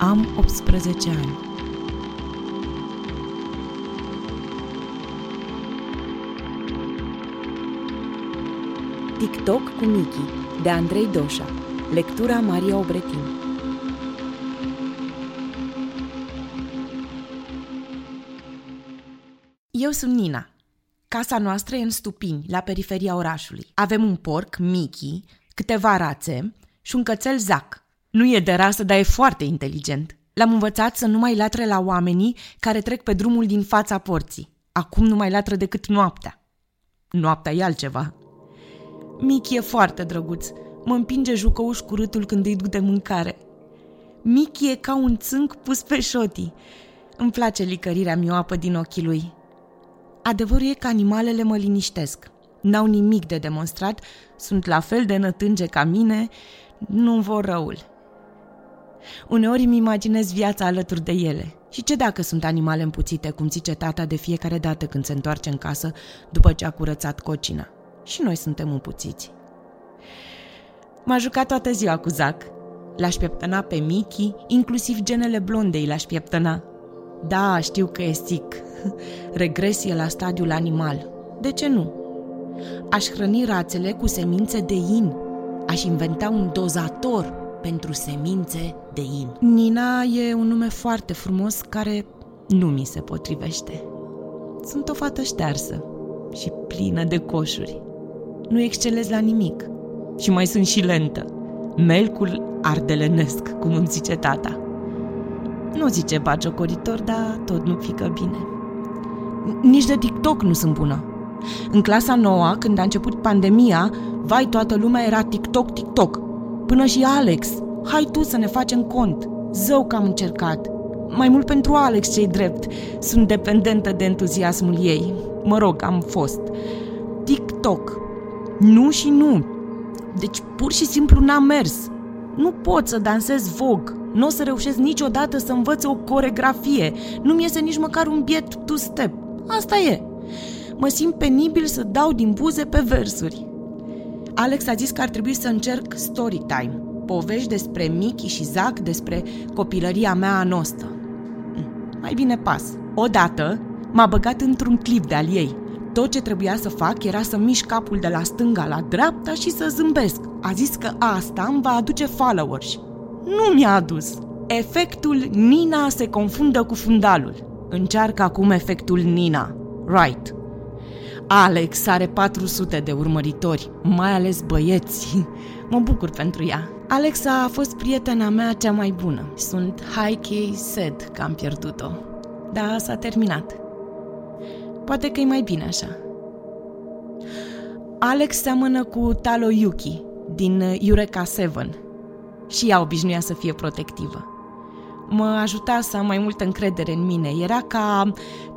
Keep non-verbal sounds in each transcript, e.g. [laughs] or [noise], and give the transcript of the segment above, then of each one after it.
Am 18 ani. TikTok cu Miki, de Andrei Doșa. Lectura Maria Obretin. Eu sunt Nina. Casa noastră e în Stupini, la periferia orașului. Avem un porc, Miki, câteva rațe și un cățel Zac. Nu e de rasă, dar e foarte inteligent. L-am învățat să nu mai latre la oamenii care trec pe drumul din fața porții. Acum nu mai latră decât noaptea. Noaptea e altceva. Michi e foarte drăguț. Mă împinge jucăuș cu râtul când îi duc de mâncare. Michi e ca un țânc pus pe șotii. Îmi place licărirea mioapă din ochii lui. Adevărul e că animalele mă liniștesc. N-au nimic de demonstrat, sunt la fel de nătânge ca mine, nu vor răul. Uneori îmi imaginez viața alături de ele. Și ce dacă sunt animale împuțite, cum zice tata de fiecare dată când se întoarce în casă după ce a curățat cocina? Și noi suntem împuțiți. M-a jucat toată ziua cu Zac. L-aș pieptăna pe Mickey, inclusiv genele blondei l-aș pieptăna. Da, știu că e sic. [laughs] Regresie la stadiul animal. De ce nu? Aș hrăni rațele cu semințe de in. Aș inventa un dozator pentru semințe de in. Nina e un nume foarte frumos care nu mi se potrivește. Sunt o fată ștearsă și plină de coșuri. Nu excelez la nimic și mai sunt și lentă. Melcul ardelenesc, cum îmi zice tata. Nu zice bagiocoritor, dar tot nu fică bine. Nici de TikTok nu sunt bună. În clasa nouă, când a început pandemia, vai, toată lumea era TikTok, TikTok. Până și Alex. Hai tu să ne facem cont. Zău că am încercat. Mai mult pentru Alex, cei drept. Sunt dependentă de entuziasmul ei. Mă rog, am fost. TikTok. Nu și nu. Deci pur și simplu n-am mers. Nu pot să dansez Vogue. Nu o să reușesc niciodată să învăț o coregrafie. Nu-mi iese nici măcar un biet two-step. Asta e. Mă simt penibil să dau din buze pe versuri. Alex a zis că ar trebui să încerc story time, povești despre Mickey și Zac, despre copilăria mea anostă. Hm, mai bine pas. Odată m-a băgat într-un clip de al ei. Tot ce trebuia să fac era să mișc capul de la stânga la dreapta și să zâmbesc. A zis că asta îmi va aduce followers. Nu mi-a adus. Efectul Nina se confundă cu fundalul. Încearcă acum efectul Nina. Right. Alex are 400 de urmăritori, mai ales băieți. [laughs] Mă bucur pentru ea. Alexa a fost prietena mea cea mai bună. Sunt high-key sad că am pierdut-o. Dar s-a terminat. Poate că e mai bine așa. Alex seamănă cu Talo Yuki din Eureka 7 și ea obișnuia să fie protectivă. Mă ajuta să am mai multă încredere în mine. Era ca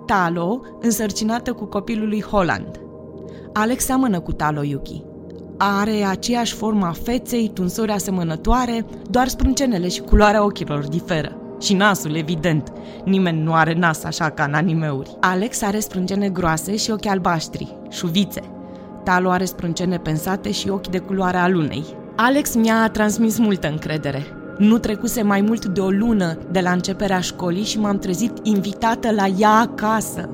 Talo însărcinată cu copilul lui Holland. Alex seamănă cu Talo Yuki. Are aceeași formă a feței, tunsori asemănătoare, doar sprâncenele și culoarea ochilor diferă. Și nasul, evident. Nimeni nu are nas așa ca în animeuri. Alex are sprâncene groase și ochi albaștri, șuvițe. Talo are sprâncene pensate și ochi de culoarea lunei. Alex mi-a transmis multă încredere. Nu trecuse mai mult de o lună de la începerea școlii și m-am trezit invitată la ea acasă.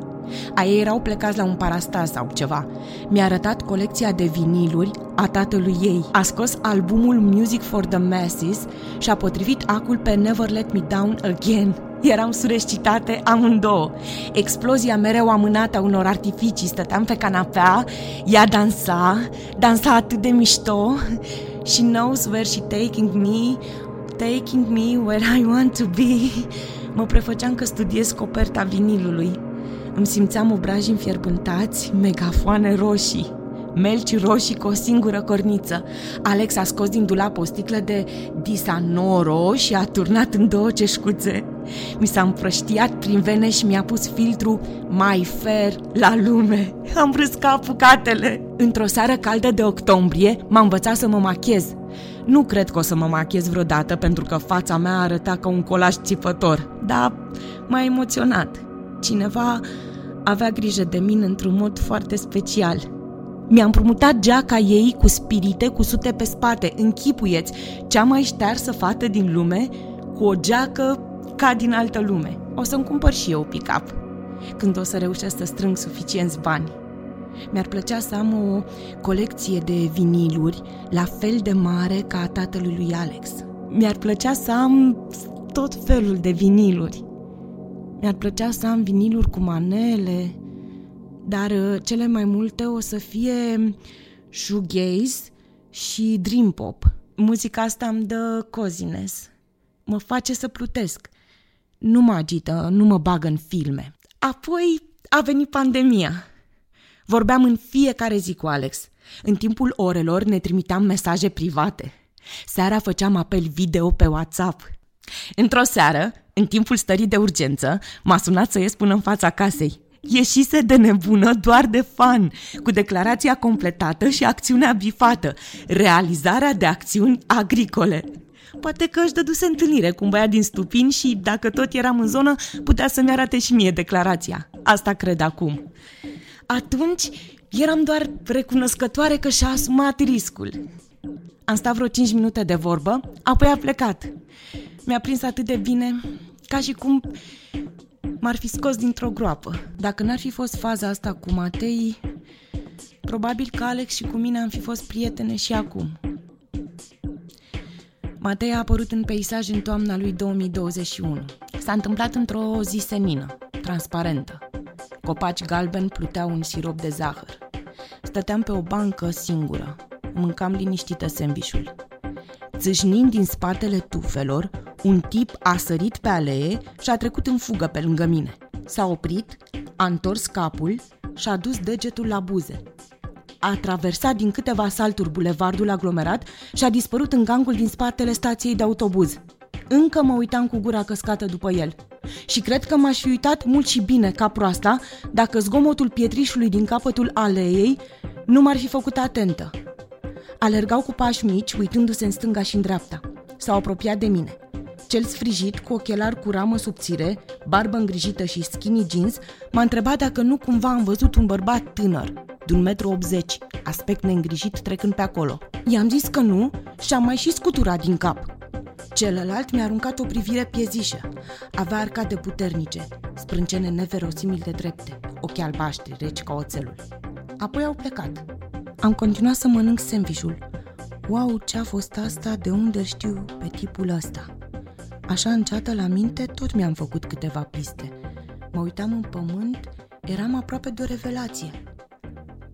A ei erau plecați la un parastas sau ceva. Mi-a arătat colecția de viniluri a tatălui ei. A scos albumul Music for the Masses și a potrivit acul pe Never Let Me Down Again. Eram surescitate amândouă. Explozia mereu amânată a unor artificii. Stăteam pe canapea, ea dansa, dansa atât de mișto. She knows where she taking me, taking me where I want to be. Mă prefăceam că studiez coperta vinilului. Îmi simțeam obraji înfierbântați, megafoane roșii, melci roșii cu o singură corniță. Alex a scos din dulap o sticlă de Disanoro și a turnat în două ceșcuțe. Mi s-a împrăștiat prin vene și mi-a pus filtru mai fer la lume. Am râs ca apucatele. Într-o seară caldă de octombrie m-a învățat să mă machez. Nu cred că o să mă machez vreodată pentru că fața mea arăta ca un colaj țipător, dar m-a emoționat. Cineva avea grijă de mine într-un mod foarte special. Mi-a împrumutat geaca ei cu spirite cusute pe spate. Închipuieți, cea mai ștearsă fată din lume cu o geacă ca din altă lume. O să-mi cumpăr și eu pick-up, când o să reușesc să strâng suficienți bani. Mi-ar plăcea să am o colecție de viniluri la fel de mare ca a tatălui lui Alex. Mi-ar plăcea să am tot felul de viniluri. Mi-ar plăcea să am viniluri cu manele, dar uh, cele mai multe o să fie shoegaze și dream pop. Muzica asta îmi dă cozines. Mă face să plutesc. Nu mă agită, nu mă bagă în filme. Apoi a venit pandemia. Vorbeam în fiecare zi cu Alex. În timpul orelor ne trimiteam mesaje private. Seara făceam apel video pe WhatsApp. Într-o seară, în timpul stării de urgență, m-a sunat să ies până în fața casei. Ieșise de nebună doar de fan, cu declarația completată și acțiunea bifată, realizarea de acțiuni agricole. Poate că își dăduse întâlnire cu un băiat din Stupin și, dacă tot eram în zonă, putea să-mi arate și mie declarația. Asta cred acum. Atunci eram doar recunoscătoare că și-a asumat riscul. Am stat vreo 5 minute de vorbă, apoi a plecat. Mi-a prins atât de bine, ca și cum m-ar fi scos dintr-o groapă. Dacă n-ar fi fost faza asta cu Matei, probabil că Alex și cu mine am fi fost prietene și acum. Matei a apărut în peisaj în toamna lui 2021. S-a întâmplat într-o zi senină, transparentă. Copaci galbeni pluteau un sirop de zahăr. Stăteam pe o bancă singură. Mâncam liniștită sembișul. Țâșnind din spatele tufelor, un tip a sărit pe alee și a trecut în fugă pe lângă mine. S-a oprit, a întors capul și a dus degetul la buze. A traversat din câteva salturi bulevardul aglomerat și a dispărut în gangul din spatele stației de autobuz. Încă mă uitam cu gura căscată după el. Și cred că m-aș fi uitat mult și bine ca proasta dacă zgomotul pietrișului din capătul aleei nu m-ar fi făcut atentă. Alergau cu pași mici, uitându-se în stânga și în dreapta. S-au apropiat de mine. Cel sfrijit, cu ochelari cu ramă subțire, barbă îngrijită și skinny jeans, m-a întrebat dacă nu cumva am văzut un bărbat tânăr, de 1,80 m, aspect neîngrijit trecând pe acolo. I-am zis că nu și am mai și scuturat din cap. Celălalt mi-a aruncat o privire piezișă. Avea arcade puternice, sprâncene neverosimil de drepte, ochi albaștri, reci ca oțelul. Apoi au plecat. Am continuat să mănânc sandvișul. Wow, ce-a fost asta? De unde știu pe tipul ăsta? Așa înceată la minte, tot mi-am făcut câteva piste. Mă uitam în pământ, eram aproape de o revelație.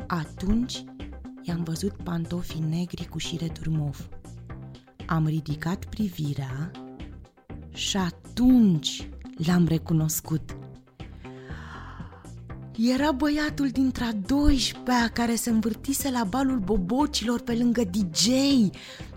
Atunci i-am văzut pantofii negri cu șireturi mov. Am ridicat privirea și atunci l-am recunoscut. Era băiatul dintre a 12 care se învârtise la balul bobocilor pe lângă DJ.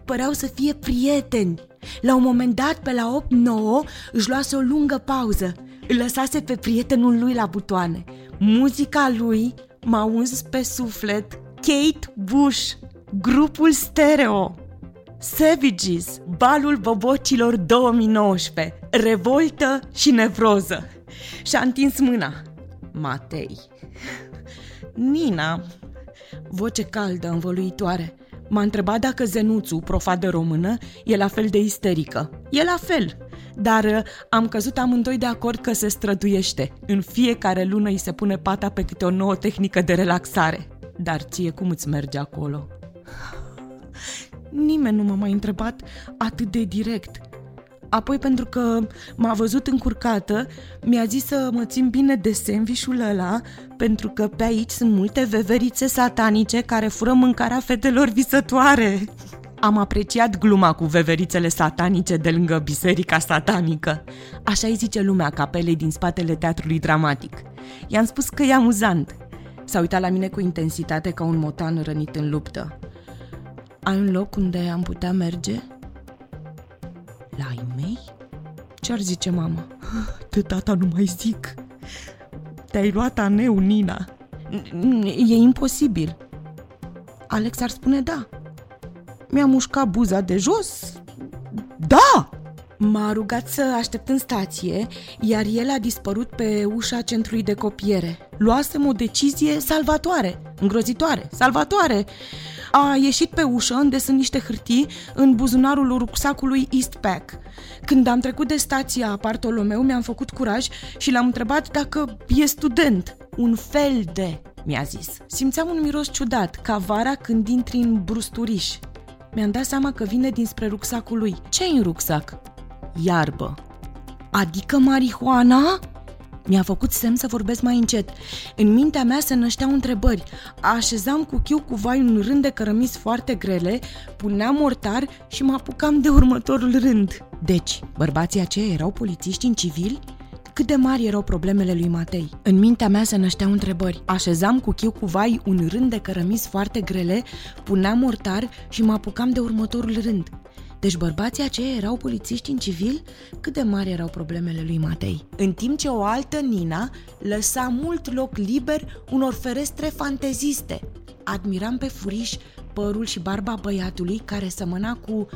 Păreau să fie prieteni. La un moment dat, pe la 8-9, își luase o lungă pauză. Îl lăsase pe prietenul lui la butoane. Muzica lui m-a uns pe suflet. Kate Bush, grupul stereo. Savages, balul bobocilor 2019, revoltă și nevroză. Și-a întins mâna. Matei. Nina, voce caldă, învăluitoare. M-a întrebat dacă Zenuțu, profa de română, e la fel de isterică. E la fel, dar uh, am căzut amândoi de acord că se străduiește. În fiecare lună îi se pune pata pe câte o nouă tehnică de relaxare. Dar ție cum îți merge acolo? Nimeni nu m-a mai întrebat atât de direct. Apoi, pentru că m-a văzut încurcată, mi-a zis să mă țin bine de sandvișul ăla, pentru că pe aici sunt multe veverițe satanice care fură mâncarea fetelor visătoare. Am apreciat gluma cu veverițele satanice de lângă biserica satanică. Așa îi zice lumea capelei din spatele teatrului dramatic. I-am spus că e amuzant. S-a uitat la mine cu intensitate ca un motan rănit în luptă. Ai un loc unde am putea merge? La ai mei? Ce-ar zice mama? [gasps] De tata nu mai zic. Te-ai luat aneu, Nina. E imposibil. Alex ar spune da. Mi-a mușcat buza de jos? Da! M-a rugat să aștept în stație, iar el a dispărut pe ușa centrului de copiere. Luasem o decizie salvatoare, îngrozitoare, salvatoare. A ieșit pe ușă, unde sunt niște hârtii, în buzunarul rucsacului Eastpack. Când am trecut de stația Bartolomeu, mi-am făcut curaj și l-am întrebat dacă e student. Un fel de, mi-a zis. Simțeam un miros ciudat, ca vara când intri în brusturiș. Mi-am dat seama că vine dinspre rucsacul lui. ce în rucsac? Iarbă. Adică marihuana? Mi-a făcut semn să vorbesc mai încet. În mintea mea se nășteau întrebări. Așezam cu chiu cu vai un rând de cărămizi foarte grele, puneam mortar și mă apucam de următorul rând. Deci, bărbații aceia erau polițiști în civil? Cât de mari erau problemele lui Matei? În mintea mea se nășteau întrebări. Așezam cu chiu cu vai un rând de cărămizi foarte grele, puneam mortar și mă apucam de următorul rând. Deci bărbații aceia erau polițiști în civil? Cât de mari erau problemele lui Matei? În timp ce o altă Nina lăsa mult loc liber unor ferestre fanteziste. Admiram pe furiș părul și barba băiatului care semăna cu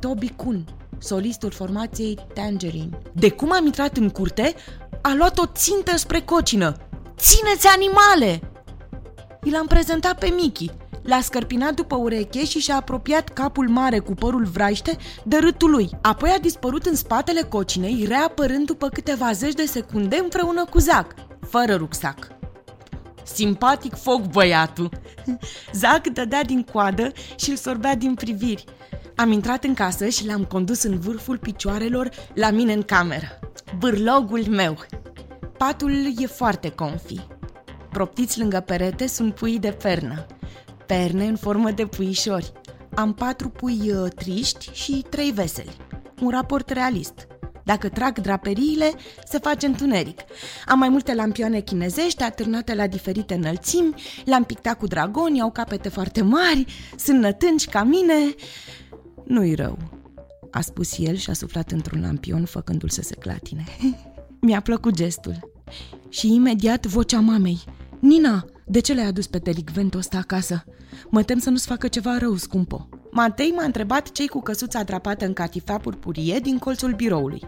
Toby Kun, solistul formației Tangerine. De cum am intrat în curte, a luat o țintă spre cocină. Țineți animale! I l-am prezentat pe Mickey, L-a scărpinat după ureche și și-a apropiat capul mare cu părul vraiște de râtul lui. Apoi a dispărut în spatele cocinei, reapărând după câteva zeci de secunde împreună cu Zac, fără rucsac. Simpatic foc băiatul! [laughs] Zac dădea din coadă și îl sorbea din priviri. Am intrat în casă și l-am condus în vârful picioarelor la mine în cameră. Bârlogul meu! Patul e foarte confi. Proptiți lângă perete sunt pui de pernă perne în formă de puișori. Am patru pui uh, triști și trei veseli. Un raport realist. Dacă trag draperiile, se face întuneric. Am mai multe lampioane chinezești atârnate la diferite înălțimi, le-am pictat cu dragoni, au capete foarte mari, sunt nătânci ca mine. Nu-i rău, a spus el și a suflat într-un lampion făcându-l să se clatine. [laughs] Mi-a plăcut gestul. Și imediat vocea mamei. Nina, de ce le-ai adus pe delicventul ăsta acasă? Mă tem să nu-ți facă ceva rău, scumpo. Matei m-a întrebat cei cu căsuța atrapată în catifea purpurie din colțul biroului.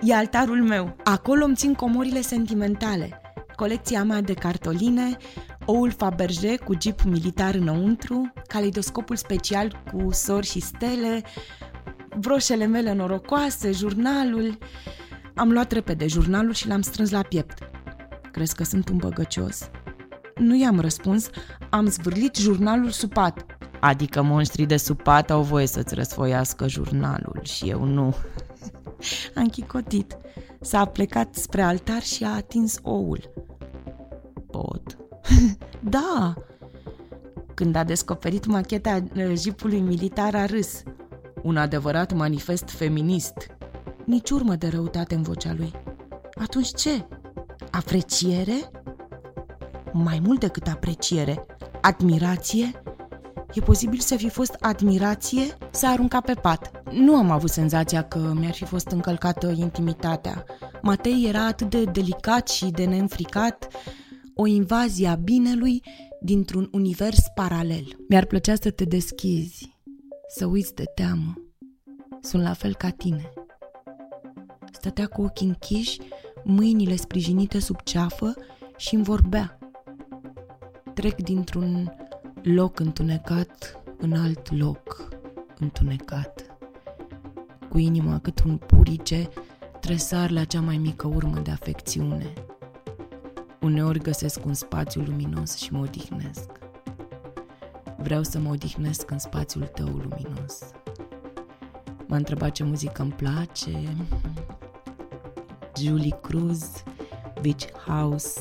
E altarul meu. Acolo îmi țin comorile sentimentale. Colecția mea de cartoline, oul Faberge cu jeep militar înăuntru, caleidoscopul special cu sori și stele, broșele mele norocoase, jurnalul... Am luat repede jurnalul și l-am strâns la piept. Crezi că sunt un băgăcios? Nu i-am răspuns, am zvârlit jurnalul supat. Adică monștrii de supat au voie să-ți răsfoiască jurnalul și eu nu. [laughs] a închicotit. S-a plecat spre altar și a atins oul. Pot. [laughs] da! Când a descoperit macheta uh, jipului militar a râs. Un adevărat manifest feminist. Nici urmă de răutate în vocea lui. Atunci ce? Apreciere? Mai mult decât apreciere, admirație? E posibil să fi fost admirație? S-a aruncat pe pat. Nu am avut senzația că mi-ar fi fost încălcată intimitatea. Matei era atât de delicat și de neînfricat, o invazie a binelui dintr-un univers paralel. Mi-ar plăcea să te deschizi, să uiți de teamă. Sunt la fel ca tine. Stătea cu ochii închiși, mâinile sprijinite sub ceafă și îmi vorbea trec dintr-un loc întunecat în alt loc întunecat. Cu inima cât un purice, tresar la cea mai mică urmă de afecțiune. Uneori găsesc un spațiu luminos și mă odihnesc. Vreau să mă odihnesc în spațiul tău luminos. M-a întrebat ce muzică îmi place. Julie Cruz, Beach House,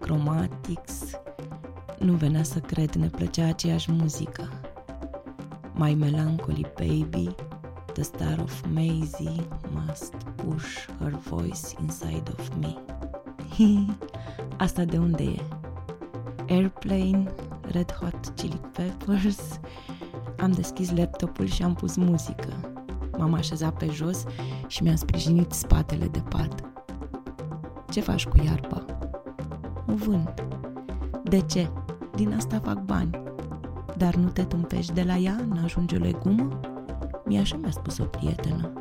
Chromatics, nu venea să cred, ne plăcea aceeași muzică. My Melancholy Baby, The Star of Maisie must push her voice inside of me. Asta de unde e? Airplane, Red Hot Chili Peppers. Am deschis laptopul și am pus muzică. M-am așezat pe jos și mi-am sprijinit spatele de pat. Ce faci cu iarba? O vând. De ce? Din asta fac bani. Dar nu te tâmpești de la ea, n-ajunge o legumă? Mi așa mi-a spus o prietenă.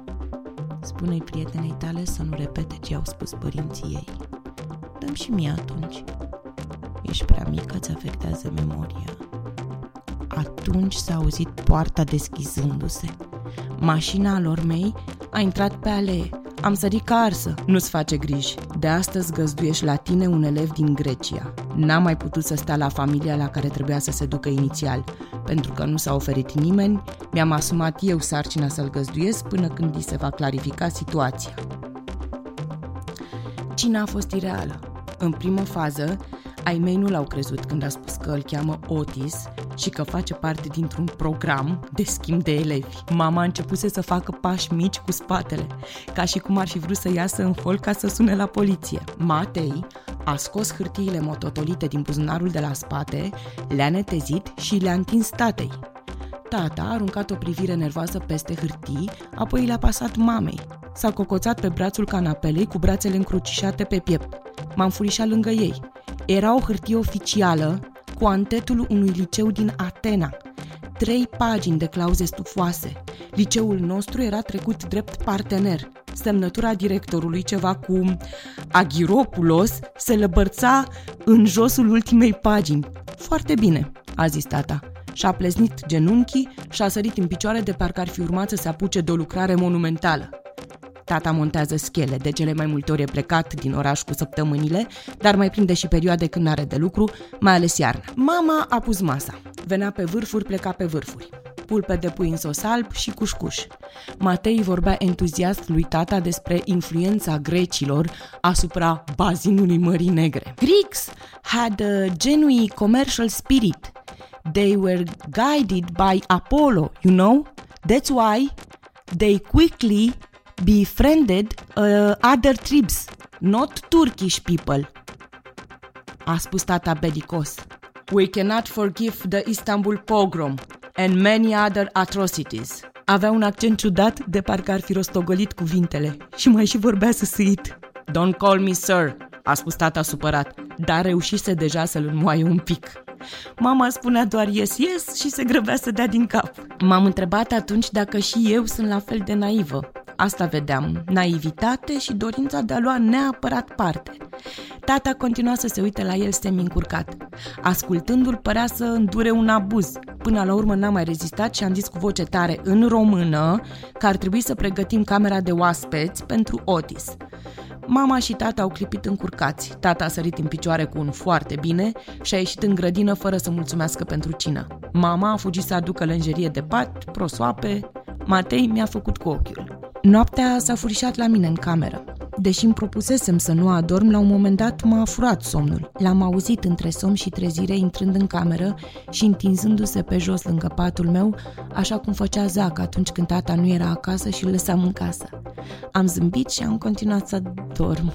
Spune-i prietenei tale să nu repete ce au spus părinții ei. Dăm și mie atunci. Ești prea mică, îți afectează memoria. atunci s-a auzit poarta deschizându-se. Mașina lor mei a intrat pe alee. Am sărit ca arsă. Nu-ți face griji. De astăzi găzduiești la tine un elev din Grecia. N-am mai putut să stea la familia la care trebuia să se ducă inițial. Pentru că nu s-a oferit nimeni, mi-am asumat eu sarcina să-l găzduiesc până când îi se va clarifica situația. Cina a fost ireală. În primă fază, ai mei nu l-au crezut când a spus că îl cheamă Otis și că face parte dintr-un program de schimb de elevi. Mama a început să facă pași mici cu spatele, ca și cum ar fi vrut să iasă în hol ca să sune la poliție. Matei a scos hârtiile mototolite din buzunarul de la spate, le-a netezit și le-a întins tatei. Tata a aruncat o privire nervoasă peste hârtii, apoi le-a pasat mamei. S-a cocoțat pe brațul canapelei cu brațele încrucișate pe piept. M-am furișat lângă ei. Era o hârtie oficială cu antetul unui liceu din Atena. Trei pagini de clauze stufoase. Liceul nostru era trecut drept partener. Semnătura directorului, ceva cu Aghiropulos, se lăbărța în josul ultimei pagini. Foarte bine, a zis tata. Și-a pleznit genunchii și a sărit în picioare de parcă ar fi urmat să se apuce de o lucrare monumentală. Tata montează schele, de cele mai multe ori e plecat din oraș cu săptămânile, dar mai prinde și perioade când are de lucru, mai ales iarna. Mama a pus masa. Venea pe vârfuri, pleca pe vârfuri pulpe de pui în sos alb și cușcuș. Matei vorbea entuziast lui tata despre influența grecilor asupra bazinului Mării Negre. Greeks had a genuine commercial spirit. They were guided by Apollo, you know? That's why they quickly befriended uh, other tribes, not Turkish people. A spus tata bedicos. We cannot forgive the Istanbul pogrom and many other atrocities. Avea un accent ciudat de parcă ar fi rostogolit cuvintele și mai și vorbea săsâit. Don't call me sir, a spus tata supărat, dar reușise deja să-l înmoaie un pic. Mama spunea doar yes, yes și se grăbea să dea din cap. M-am întrebat atunci dacă și eu sunt la fel de naivă. Asta vedeam, naivitate și dorința de a lua neapărat parte. Tata continua să se uite la el semi-încurcat. Ascultându-l părea să îndure un abuz. Până la urmă n-am mai rezistat și am zis cu voce tare în română că ar trebui să pregătim camera de oaspeți pentru Otis. Mama și tata au clipit încurcați. Tata a sărit în picioare cu un foarte bine și a ieșit în grădină fără să mulțumească pentru cină. Mama a fugit să aducă lângerie de pat, prosoape. Matei mi-a făcut cu ochiul. Noaptea s-a furișat la mine în cameră. Deși îmi propusesem să nu adorm, la un moment dat m-a furat somnul. L-am auzit între somn și trezire intrând în cameră și întinzându-se pe jos lângă patul meu, așa cum făcea Zac atunci când tata nu era acasă și îl lăsam în casă. Am zâmbit și am continuat să dorm.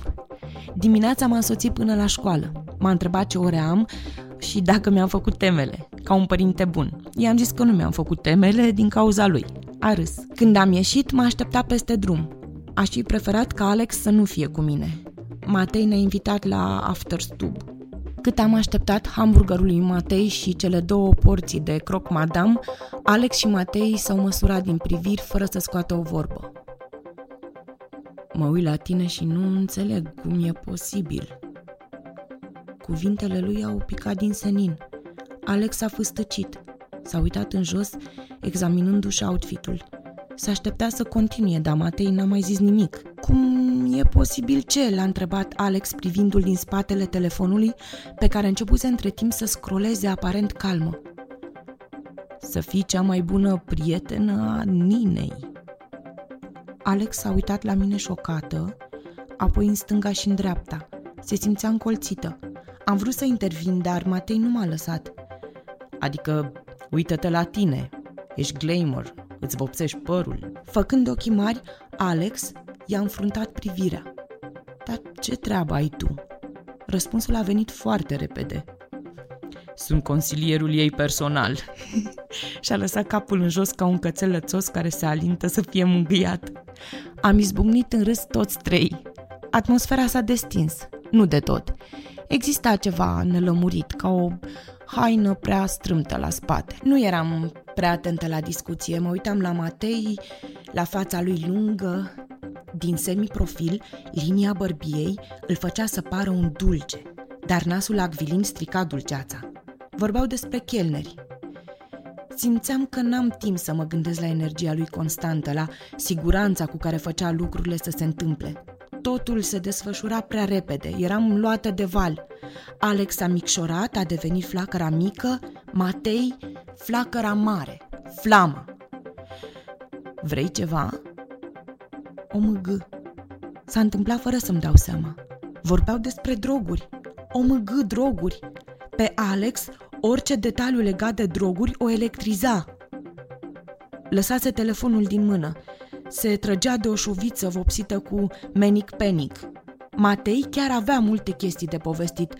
Dimineața m-a însoțit până la școală. M-a întrebat ce ore am și dacă mi-am făcut temele, ca un părinte bun. I-am zis că nu mi-am făcut temele din cauza lui. A râs. Când am ieșit, m-a așteptat peste drum. Aș fi preferat ca Alex să nu fie cu mine. Matei ne-a invitat la After Stub. Cât am așteptat hamburgerul lui Matei și cele două porții de croc madame, Alex și Matei s-au măsurat din priviri fără să scoată o vorbă. Mă uit la tine și nu înțeleg cum e posibil. Cuvintele lui au picat din senin. Alex a fâstăcit. S-a uitat în jos, examinându-și outfitul. S-a aștepta să continue, dar Matei n-a mai zis nimic. Cum e posibil ce?" l-a întrebat Alex privindu-l din spatele telefonului, pe care începuse între timp să scroleze aparent calmă. Să fii cea mai bună prietenă a Ninei. Alex s-a uitat la mine șocată, apoi în stânga și în dreapta. Se simțea încolțită. Am vrut să intervin, dar Matei nu m-a lăsat. Adică, uită-te la tine. Ești glamour, îți vopsești părul. Făcând ochii mari, Alex i-a înfruntat privirea. Dar ce treabă ai tu? Răspunsul a venit foarte repede. Sunt consilierul ei personal. [laughs] Și-a lăsat capul în jos ca un cățel lățos care se alintă să fie mângâiat. Am izbucnit în râs toți trei. Atmosfera s-a destins, nu de tot. Exista ceva nelămurit, ca o haină prea strâmtă la spate. Nu eram prea atentă la discuție, mă uitam la Matei, la fața lui lungă, din semiprofil, linia bărbiei îl făcea să pară un dulce, dar nasul acvilin strica dulceața. Vorbeau despre chelneri. Simțeam că n-am timp să mă gândesc la energia lui constantă, la siguranța cu care făcea lucrurile să se întâmple. Totul se desfășura prea repede, eram luată de val. Alex a micșorat, a devenit flacăra mică, Matei, flacăra mare, flama. Vrei ceva? O mâgă. S-a întâmplat fără să-mi dau seama. Vorbeau despre droguri. O mâgă droguri. Pe Alex, orice detaliu legat de droguri o electriza. Lăsase telefonul din mână. Se trăgea de o șuviță vopsită cu Manic Panic. Matei chiar avea multe chestii de povestit.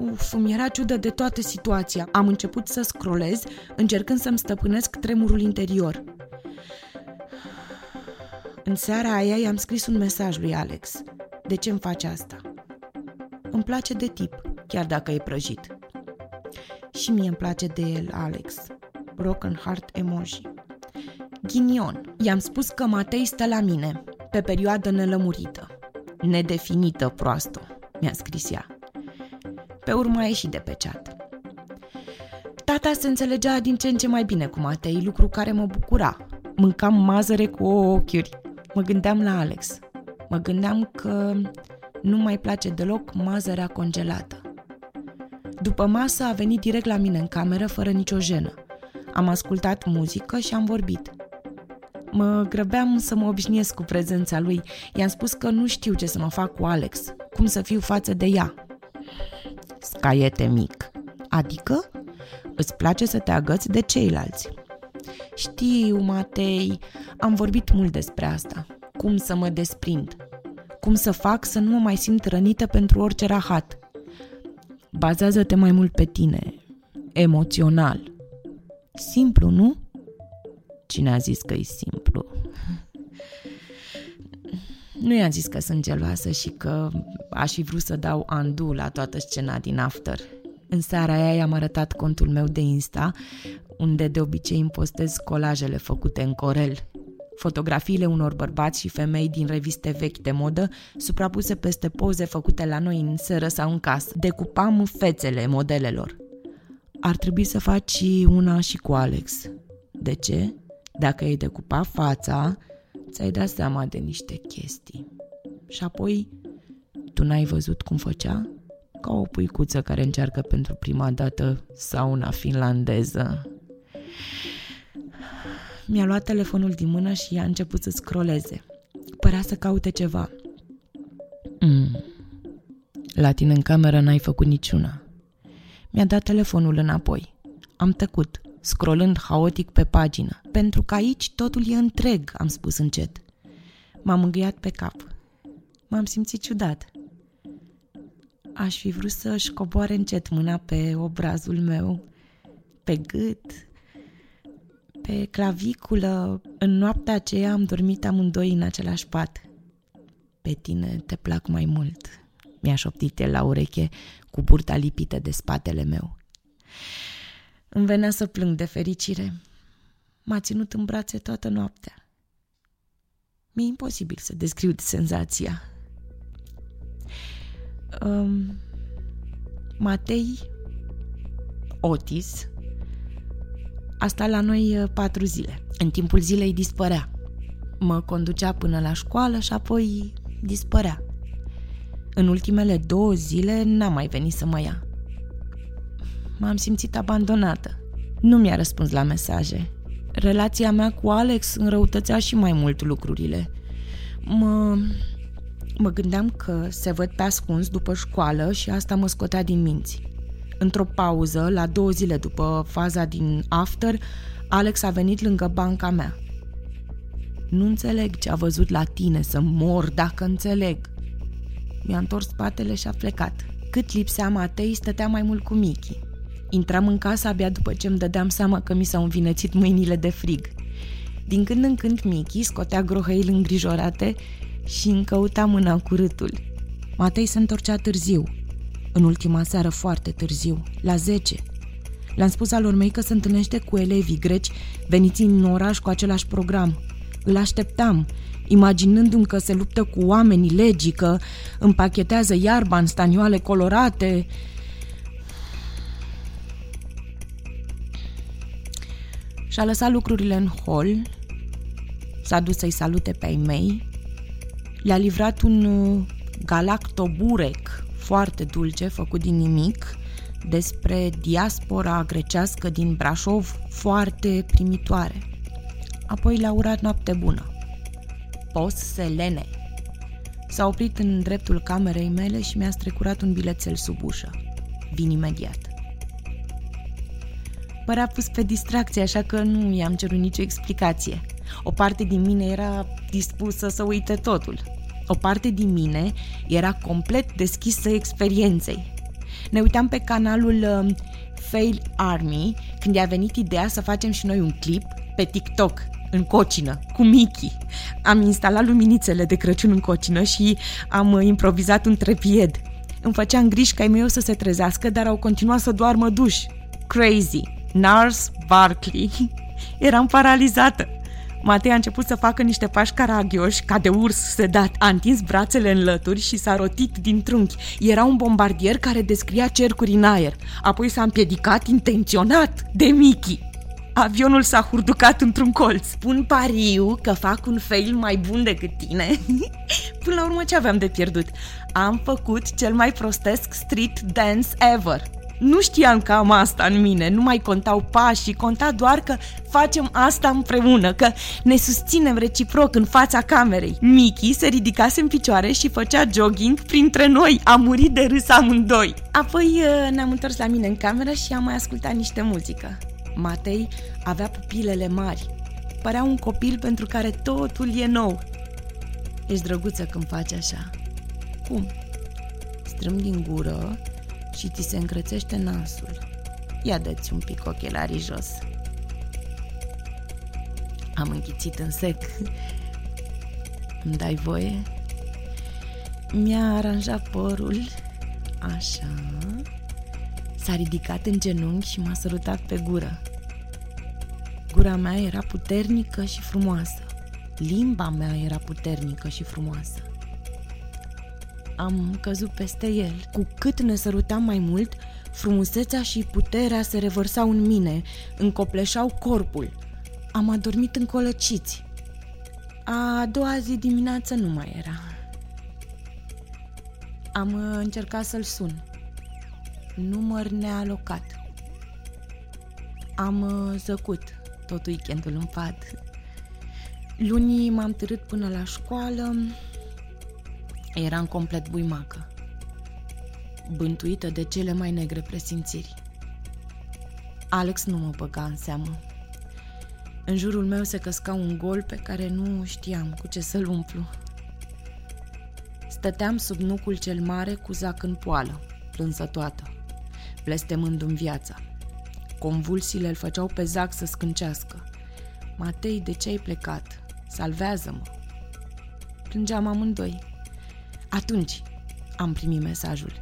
Uf, mi era ciudă de toată situația. Am început să scrolez, încercând să-mi stăpânesc tremurul interior. În seara aia i-am scris un mesaj lui Alex. De ce îmi face asta? Îmi place de tip, chiar dacă e prăjit. Și mie îmi place de el, Alex. Broken heart emoji. Ghinion. I-am spus că Matei stă la mine, pe perioadă nelămurită. Nedefinită proastă, mi-a scris ea. Pe urmă a ieșit de pe chat. Tata se înțelegea din ce în ce mai bine cu Matei, lucru care mă bucura. Mâncam mazăre cu ochiuri. Mă gândeam la Alex. Mă gândeam că nu mai place deloc mazărea congelată. După masă a venit direct la mine în cameră fără nicio jenă. Am ascultat muzică și am vorbit. Mă grăbeam să mă obișnuiesc cu prezența lui. I-am spus că nu știu ce să mă fac cu Alex, cum să fiu față de ea. Scaiete mic. Adică? Îți place să te agăți de ceilalți. Știu, Matei, am vorbit mult despre asta. Cum să mă desprind. Cum să fac să nu mă mai simt rănită pentru orice rahat. Bazează-te mai mult pe tine, emoțional. Simplu, nu? Cine a zis că e simplu? Nu i-am zis că sunt geloasă și că aș fi vrut să dau andu la toată scena din After. În seara aia i-am arătat contul meu de Insta, unde de obicei îmi postez colajele făcute în corel. Fotografiile unor bărbați și femei din reviste vechi de modă, suprapuse peste poze făcute la noi în seră sau în casă. Decupam fețele modelelor. Ar trebui să faci una și cu Alex. De ce? Dacă ai decupa fața, ți-ai dat seama de niște chestii. Și apoi, tu n-ai văzut cum făcea? Ca o puicuță care încearcă pentru prima dată sauna finlandeză. Mi-a luat telefonul din mână și a început să scroleze. Părea să caute ceva. Mm. La tine în cameră n-ai făcut niciuna. Mi-a dat telefonul înapoi. Am tăcut scrollând haotic pe pagină. Pentru că aici totul e întreg, am spus încet. M-am îngâiat pe cap. M-am simțit ciudat. Aș fi vrut să-și coboare încet mâna pe obrazul meu, pe gât, pe claviculă. În noaptea aceea am dormit amândoi în același pat. Pe tine te plac mai mult, mi-a șoptit el la ureche cu burta lipită de spatele meu. Îmi venea să plâng de fericire. M-a ținut în brațe toată noaptea. Mi-e imposibil să descriu senzația. Um, Matei Otis a stat la noi uh, patru zile. În timpul zilei dispărea. Mă conducea până la școală și apoi dispărea. În ultimele două zile n-a mai venit să mă ia m-am simțit abandonată. Nu mi-a răspuns la mesaje. Relația mea cu Alex înrăutățea și mai mult lucrurile. Mă... Mă gândeam că se văd pe ascuns după școală și asta mă scotea din minți. Într-o pauză, la două zile după faza din after, Alex a venit lângă banca mea. Nu înțeleg ce a văzut la tine să mor dacă înțeleg. Mi-a întors spatele și a plecat. Cât lipsea Matei, stătea mai mult cu Michi. Intram în casă abia după ce îmi dădeam seama că mi s-au învinețit mâinile de frig. Din când în când Michi scotea grohăil îngrijorate și îmi căuta mâna cu râtul. Matei se întorcea târziu, în ultima seară foarte târziu, la 10. Le-am spus alor mei că se întâlnește cu elevii greci veniți în oraș cu același program. Îl așteptam, imaginându-mi că se luptă cu oamenii legii, că împachetează iarba în stanioale colorate, Și-a lăsat lucrurile în hol, s-a dus să-i salute pe ai mei, le-a livrat un uh, galactoburec foarte dulce, făcut din nimic, despre diaspora grecească din Brașov, foarte primitoare. Apoi le-a urat noapte bună. Pos Selene. S-a oprit în dreptul camerei mele și mi-a strecurat un bilețel sub ușă. Vin imediat. Părea pus pe distracție, așa că nu i-am cerut nicio explicație. O parte din mine era dispusă să uite totul. O parte din mine era complet deschisă experienței. Ne uitam pe canalul uh, Fail Army când i-a venit ideea să facem și noi un clip pe TikTok în cocină, cu Mickey. Am instalat luminițele de Crăciun în cocină și am uh, improvizat un trepied. Îmi făceam griji ca ei să se trezească, dar au continuat să doarmă duș. Crazy. Nars Barkley. [laughs] Eram paralizată. Matei a început să facă niște pași caragioși, ca de urs sedat. A întins brațele în lături și s-a rotit din trunchi. Era un bombardier care descria cercuri în aer. Apoi s-a împiedicat intenționat de Mickey. Avionul s-a hurducat într-un colț. Spun pariu că fac un fail mai bun decât tine. [laughs] Până la urmă ce aveam de pierdut? Am făcut cel mai prostesc street dance ever. Nu știam că am asta în mine, nu mai contau pașii, conta doar că facem asta împreună, că ne susținem reciproc în fața camerei. Miki se ridicase în picioare și făcea jogging printre noi, a murit de râs amândoi. Apoi uh, ne-am întors la mine în cameră și am mai ascultat niște muzică. Matei avea pupilele mari. Părea un copil pentru care totul e nou. Ești drăguță când faci așa. Cum? Strâm din gură și ți se încrețește nasul. Ia dă-ți un pic ochelarii jos. Am închițit în sec. [laughs] Îmi dai voie? Mi-a aranjat părul. Așa. S-a ridicat în genunchi și m-a sărutat pe gură. Gura mea era puternică și frumoasă. Limba mea era puternică și frumoasă am căzut peste el. Cu cât ne sărutam mai mult, frumusețea și puterea se revărsau în mine, încopleșau corpul. Am adormit încolăciți. A doua zi dimineață nu mai era. Am uh, încercat să-l sun. Număr nealocat. Am uh, zăcut tot weekendul în pat. Lunii m-am târât până la școală, Eram complet buimacă, bântuită de cele mai negre presimțiri. Alex nu mă băga în seamă. În jurul meu se căsca un gol pe care nu știam cu ce să-l umplu. Stăteam sub nucul cel mare cu zac în poală, plânsă toată, blestemându-mi viața. Convulsiile îl făceau pe zac să scâncească. Matei, de ce ai plecat? Salvează-mă! Plângeam amândoi. Atunci am primit mesajul.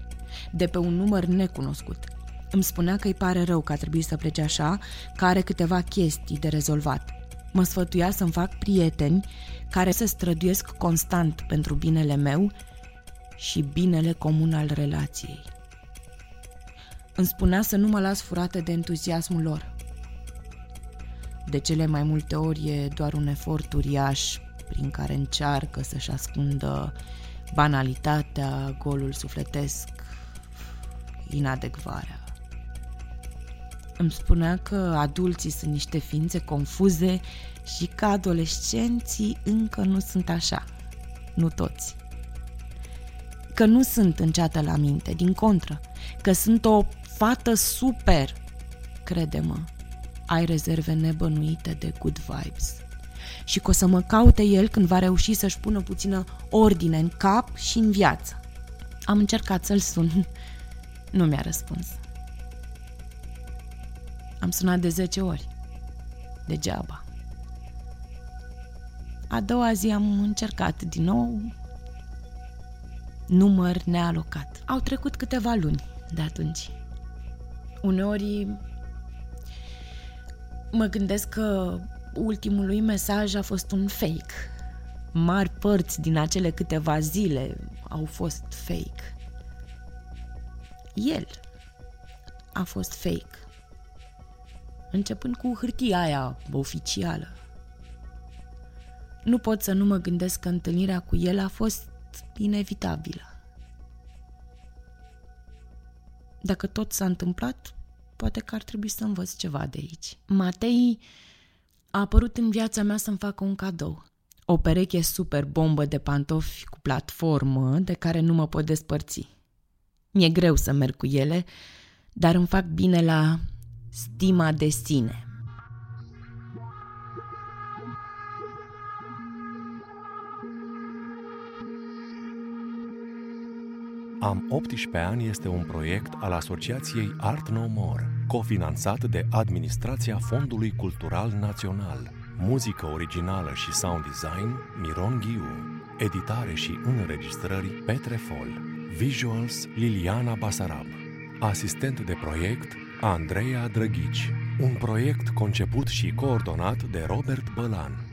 De pe un număr necunoscut. Îmi spunea că îi pare rău că a trebuit să plece așa, că are câteva chestii de rezolvat. Mă sfătuia să-mi fac prieteni care se străduiesc constant pentru binele meu și binele comun al relației. Îmi spunea să nu mă las furată de entuziasmul lor. De cele mai multe ori e doar un efort uriaș prin care încearcă să-și ascundă banalitatea, golul sufletesc, inadecvarea. Îmi spunea că adulții sunt niște ființe confuze și că adolescenții încă nu sunt așa. Nu toți. Că nu sunt înceată la minte, din contră, că sunt o fată super, crede-mă, ai rezerve nebănuite de good vibes și că o să mă caute el când va reuși să-și pună puțină ordine în cap și în viață. Am încercat să-l sun. Nu mi-a răspuns. Am sunat de 10 ori. Degeaba. A doua zi am încercat din nou. Număr nealocat. Au trecut câteva luni de atunci. Uneori mă gândesc că ultimului mesaj a fost un fake. Mari părți din acele câteva zile au fost fake. El a fost fake. începând cu hârtia aia oficială. Nu pot să nu mă gândesc că întâlnirea cu el a fost inevitabilă. Dacă tot s-a întâmplat, poate că ar trebui să învăț ceva de aici. Matei a apărut în viața mea să-mi facă un cadou. O pereche super bombă de pantofi cu platformă de care nu mă pot despărți. Mi-e greu să merg cu ele, dar îmi fac bine la stima de sine. Am 18 ani este un proiect al Asociației Art No More, cofinanțat de Administrația Fondului Cultural Național. Muzică originală și sound design Miron Ghiu. Editare și înregistrări Petre Fol. Visuals Liliana Basarab. Asistent de proiect Andreea Drăghici. Un proiect conceput și coordonat de Robert Bălan.